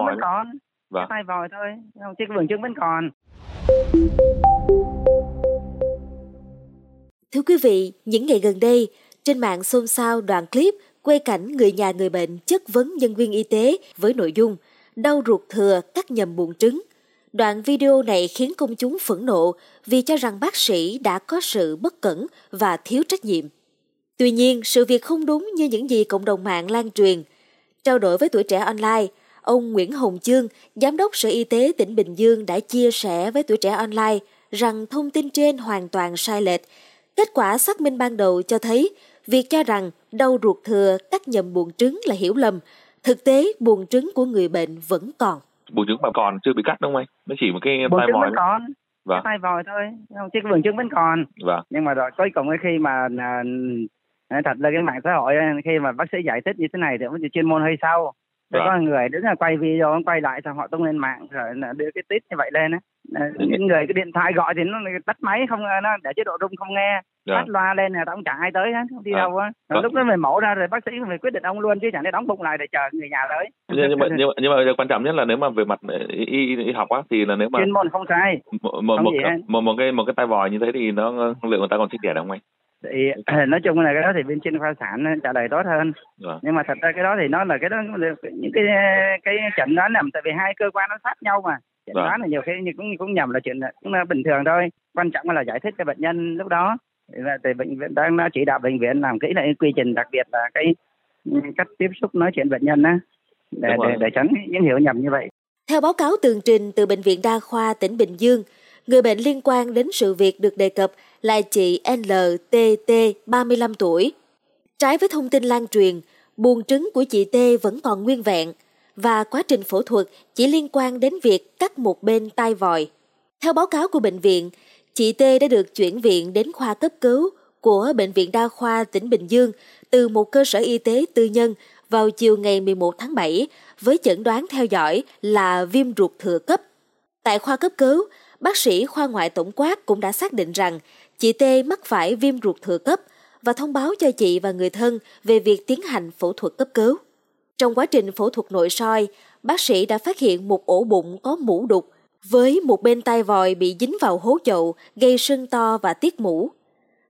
vòi vẫn còn vâng tai vòi thôi cái buồng trứng vẫn còn Thưa quý vị, những ngày gần đây, trên mạng xôn xao đoạn clip quay cảnh người nhà người bệnh chất vấn nhân viên y tế với nội dung đau ruột thừa cắt nhầm buồng trứng. Đoạn video này khiến công chúng phẫn nộ vì cho rằng bác sĩ đã có sự bất cẩn và thiếu trách nhiệm. Tuy nhiên, sự việc không đúng như những gì cộng đồng mạng lan truyền. Trao đổi với tuổi trẻ online, ông Nguyễn Hồng Chương, Giám đốc Sở Y tế tỉnh Bình Dương đã chia sẻ với tuổi trẻ online rằng thông tin trên hoàn toàn sai lệch. Kết quả xác minh ban đầu cho thấy việc cho rằng đau ruột thừa cắt nhầm buồng trứng là hiểu lầm. Thực tế, buồng trứng của người bệnh vẫn còn. buồng trứng mà còn chưa bị cắt đúng không anh? Nó chỉ một cái tai trứng vòi vẫn còn. Vâng. Tai vòi thôi. Không chứ cái buồng trứng vẫn còn. Vâng. Nhưng mà rồi cuối cùng cái khi mà à, nói thật là cái mạng xã hội khi mà bác sĩ giải thích như thế này thì cũng chuyên môn hơi sâu Vâng. có người đứng là quay video quay lại xong họ tung lên mạng rồi đưa cái tít như vậy lên á À, những người cái điện thoại gọi thì nó tắt máy không nó để chế độ rung không nghe Dạ. tắt loa lên là ông chẳng ai tới hết không đi À. đâu á rồi Vâng. lúc đó mình mổ ra rồi bác sĩ phải quyết định ông luôn chứ chẳng lẽ đóng bụng lại để chờ người nhà tới nhưng, nhưng mà nhưng, mà- nhưng mà quan trọng nhất là nếu mà về mặt y, y, y học á thì là nếu mà chuyên môn không sai một một một, một, một cái một cái tai vòi như thế thì nó liệu người ta còn sinh đẻ được không anh thì nói chung là cái đó thì bên chuyên khoa sản trả lời tốt hơn Vâng. nhưng mà thật ra cái đó thì nó là cái đó những cái cái chẩn đoán nằm tại vì hai cơ quan nó sát nhau mà chẩn Vâng. đoán là nhiều khi cũng cũng nhầm là chuyện cũng là bình thường thôi quan trọng là giải thích cho bệnh nhân lúc đó Thì là thì bệnh viện đang chỉ đạo bệnh viện làm kỹ lại quy trình đặc biệt là cái ừ, cách tiếp xúc nói chuyện bệnh nhân á để rồi. để, để tránh những hiểu nhầm như vậy Theo báo cáo tường trình từ Bệnh viện Đa khoa tỉnh Bình Dương, người bệnh liên quan đến sự việc được đề cập là chị LTT, 35 tuổi. Trái với thông tin lan truyền, buồng trứng của chị T vẫn còn nguyên vẹn và quá trình phẫu thuật chỉ liên quan đến việc cắt một bên tai vòi. Theo báo cáo của bệnh viện, chị T đã được chuyển viện đến khoa cấp cứu của Bệnh viện Đa khoa tỉnh Bình Dương từ một cơ sở y tế tư nhân vào chiều ngày 11 tháng 7 với chẩn đoán theo dõi là viêm ruột thừa cấp. Tại khoa cấp cứu, bác sĩ khoa ngoại tổng quát cũng đã xác định rằng chị T mắc phải viêm ruột thừa cấp và thông báo cho chị và người thân về việc tiến hành phẫu thuật cấp cứu. Trong quá trình phẫu thuật nội soi, bác sĩ đã phát hiện một ổ bụng có mũ đục với một bên tai vòi bị dính vào hố chậu gây sưng to và tiết mũ.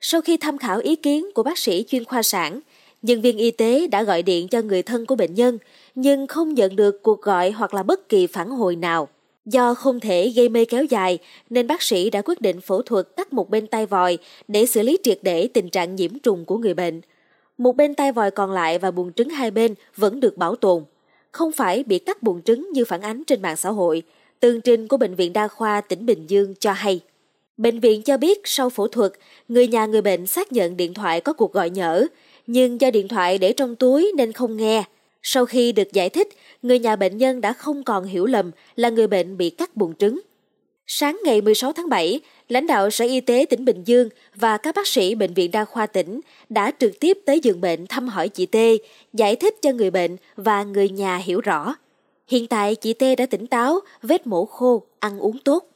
Sau khi tham khảo ý kiến của bác sĩ chuyên khoa sản, nhân viên y tế đã gọi điện cho người thân của bệnh nhân nhưng không nhận được cuộc gọi hoặc là bất kỳ phản hồi nào. Do không thể gây mê kéo dài nên bác sĩ đã quyết định phẫu thuật cắt một bên tai vòi để xử lý triệt để tình trạng nhiễm trùng của người bệnh. Một bên tai vòi còn lại và buồng trứng hai bên vẫn được bảo tồn, không phải bị cắt buồng trứng như phản ánh trên mạng xã hội. Tường trình của Bệnh viện Đa khoa tỉnh Bình Dương cho hay. Bệnh viện cho biết sau phẫu thuật, người nhà người bệnh xác nhận điện thoại có cuộc gọi nhỡ, nhưng do điện thoại để trong túi nên không nghe. Sau khi được giải thích, người nhà bệnh nhân đã không còn hiểu lầm là người bệnh bị cắt buồng trứng. Sáng ngày 16 tháng 7, lãnh đạo Sở Y tế tỉnh Bình Dương và các bác sĩ Bệnh viện Đa khoa tỉnh đã trực tiếp tới giường bệnh thăm hỏi chị T, giải thích cho người bệnh và người nhà hiểu rõ. Hiện tại chị T đã tỉnh táo, vết mổ khô, ăn uống tốt.